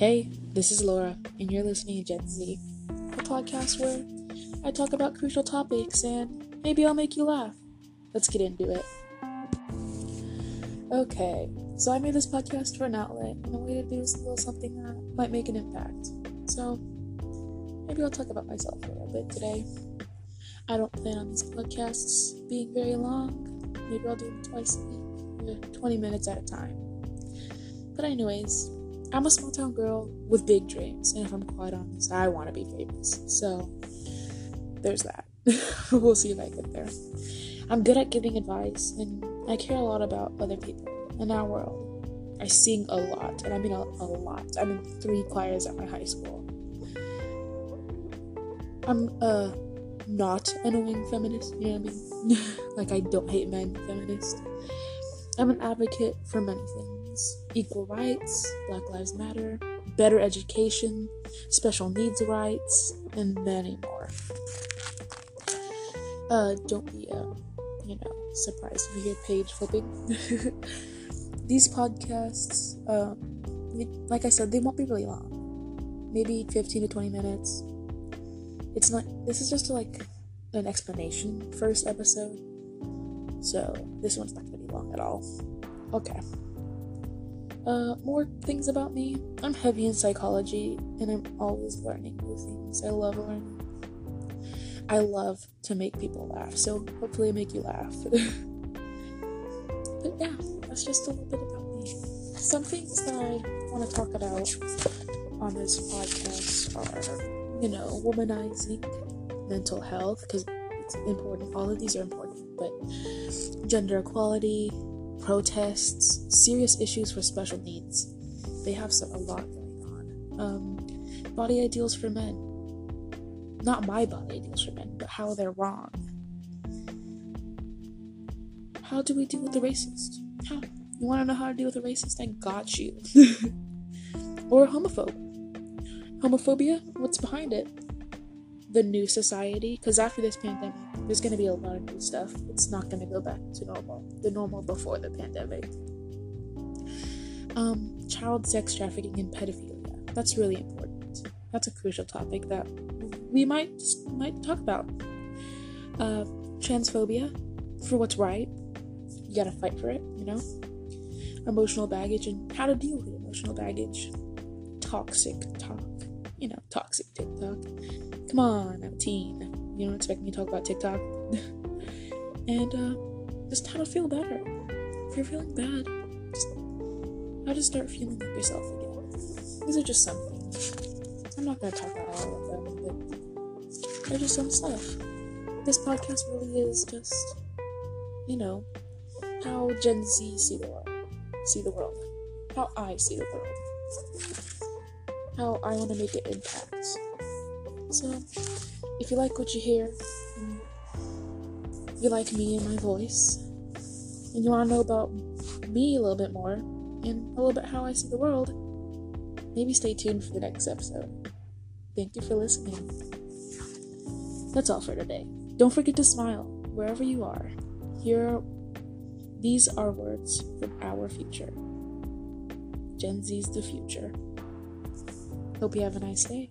Hey, this is Laura, and you're listening to Gen Z, a podcast where I talk about crucial topics and maybe I'll make you laugh. Let's get into it. Okay, so I made this podcast for an outlet, and a way to do a little something that might make an impact. So, maybe I'll talk about myself a little bit today. I don't plan on these podcasts being very long. Maybe I'll do them twice a week, 20 minutes at a time. But, anyways, I'm a small town girl with big dreams, and if I'm quite honest, I want to be famous. So, there's that. we'll see if I get there. I'm good at giving advice, and I care a lot about other people in our world. I sing a lot, and I mean a, a lot. I'm in three choirs at my high school. I'm a not an annoying feminist, you know what I mean? like, I don't hate men feminist. I'm an advocate for many things equal rights, Black Lives Matter, better education, special needs rights, and many more. Uh, don't be, uh, you know, surprised if you hear page flipping. These podcasts, um, like I said, they won't be really long. Maybe 15 to 20 minutes. It's not, this is just like an explanation first episode. So, this one's not gonna be long at all. Okay. Uh, more things about me. I'm heavy in psychology and I'm always learning new things. I love learning. I love to make people laugh, so hopefully I make you laugh. but yeah, that's just a little bit about me. Some things that I want to talk about on this podcast are, you know, womanizing, mental health, because it's important. All of these are important, but gender equality, protests, serious issues for special needs. They have a lot going on. Um, body ideals for men. Not my body ideals for men, but how they're wrong. How do we deal with the racist? How? You want to know how to deal with a racist? I got you. or a homophobe. Homophobia? What's behind it? The new society? Because after this pandemic, there's going to be a lot of new stuff. It's not going to go back to normal, the normal before the pandemic. Um, child sex trafficking and pedophilia. That's really important. That's a crucial topic that we might might talk about. Uh, transphobia, for what's right. You gotta fight for it, you know. Emotional baggage and how to deal with emotional baggage. Toxic talk, you know, toxic TikTok. Come on, I'm teen. You don't expect me to talk about TikTok. and uh, just how to feel better. If you're feeling bad, just how to start feeling like yourself again. These are just some things. I'm not gonna talk about all of them, but they're just some stuff. This podcast really is just, you know, how Gen Z see the world, see the world, how I see the world, how I want to make an impact. So, if you like what you hear, you like me and my voice, and you want to know about me a little bit more, and a little bit how I see the world, maybe stay tuned for the next episode. Thank you for listening. That's all for today. Don't forget to smile wherever you are. Here, these are words from our future. Gen Z's the future. Hope you have a nice day.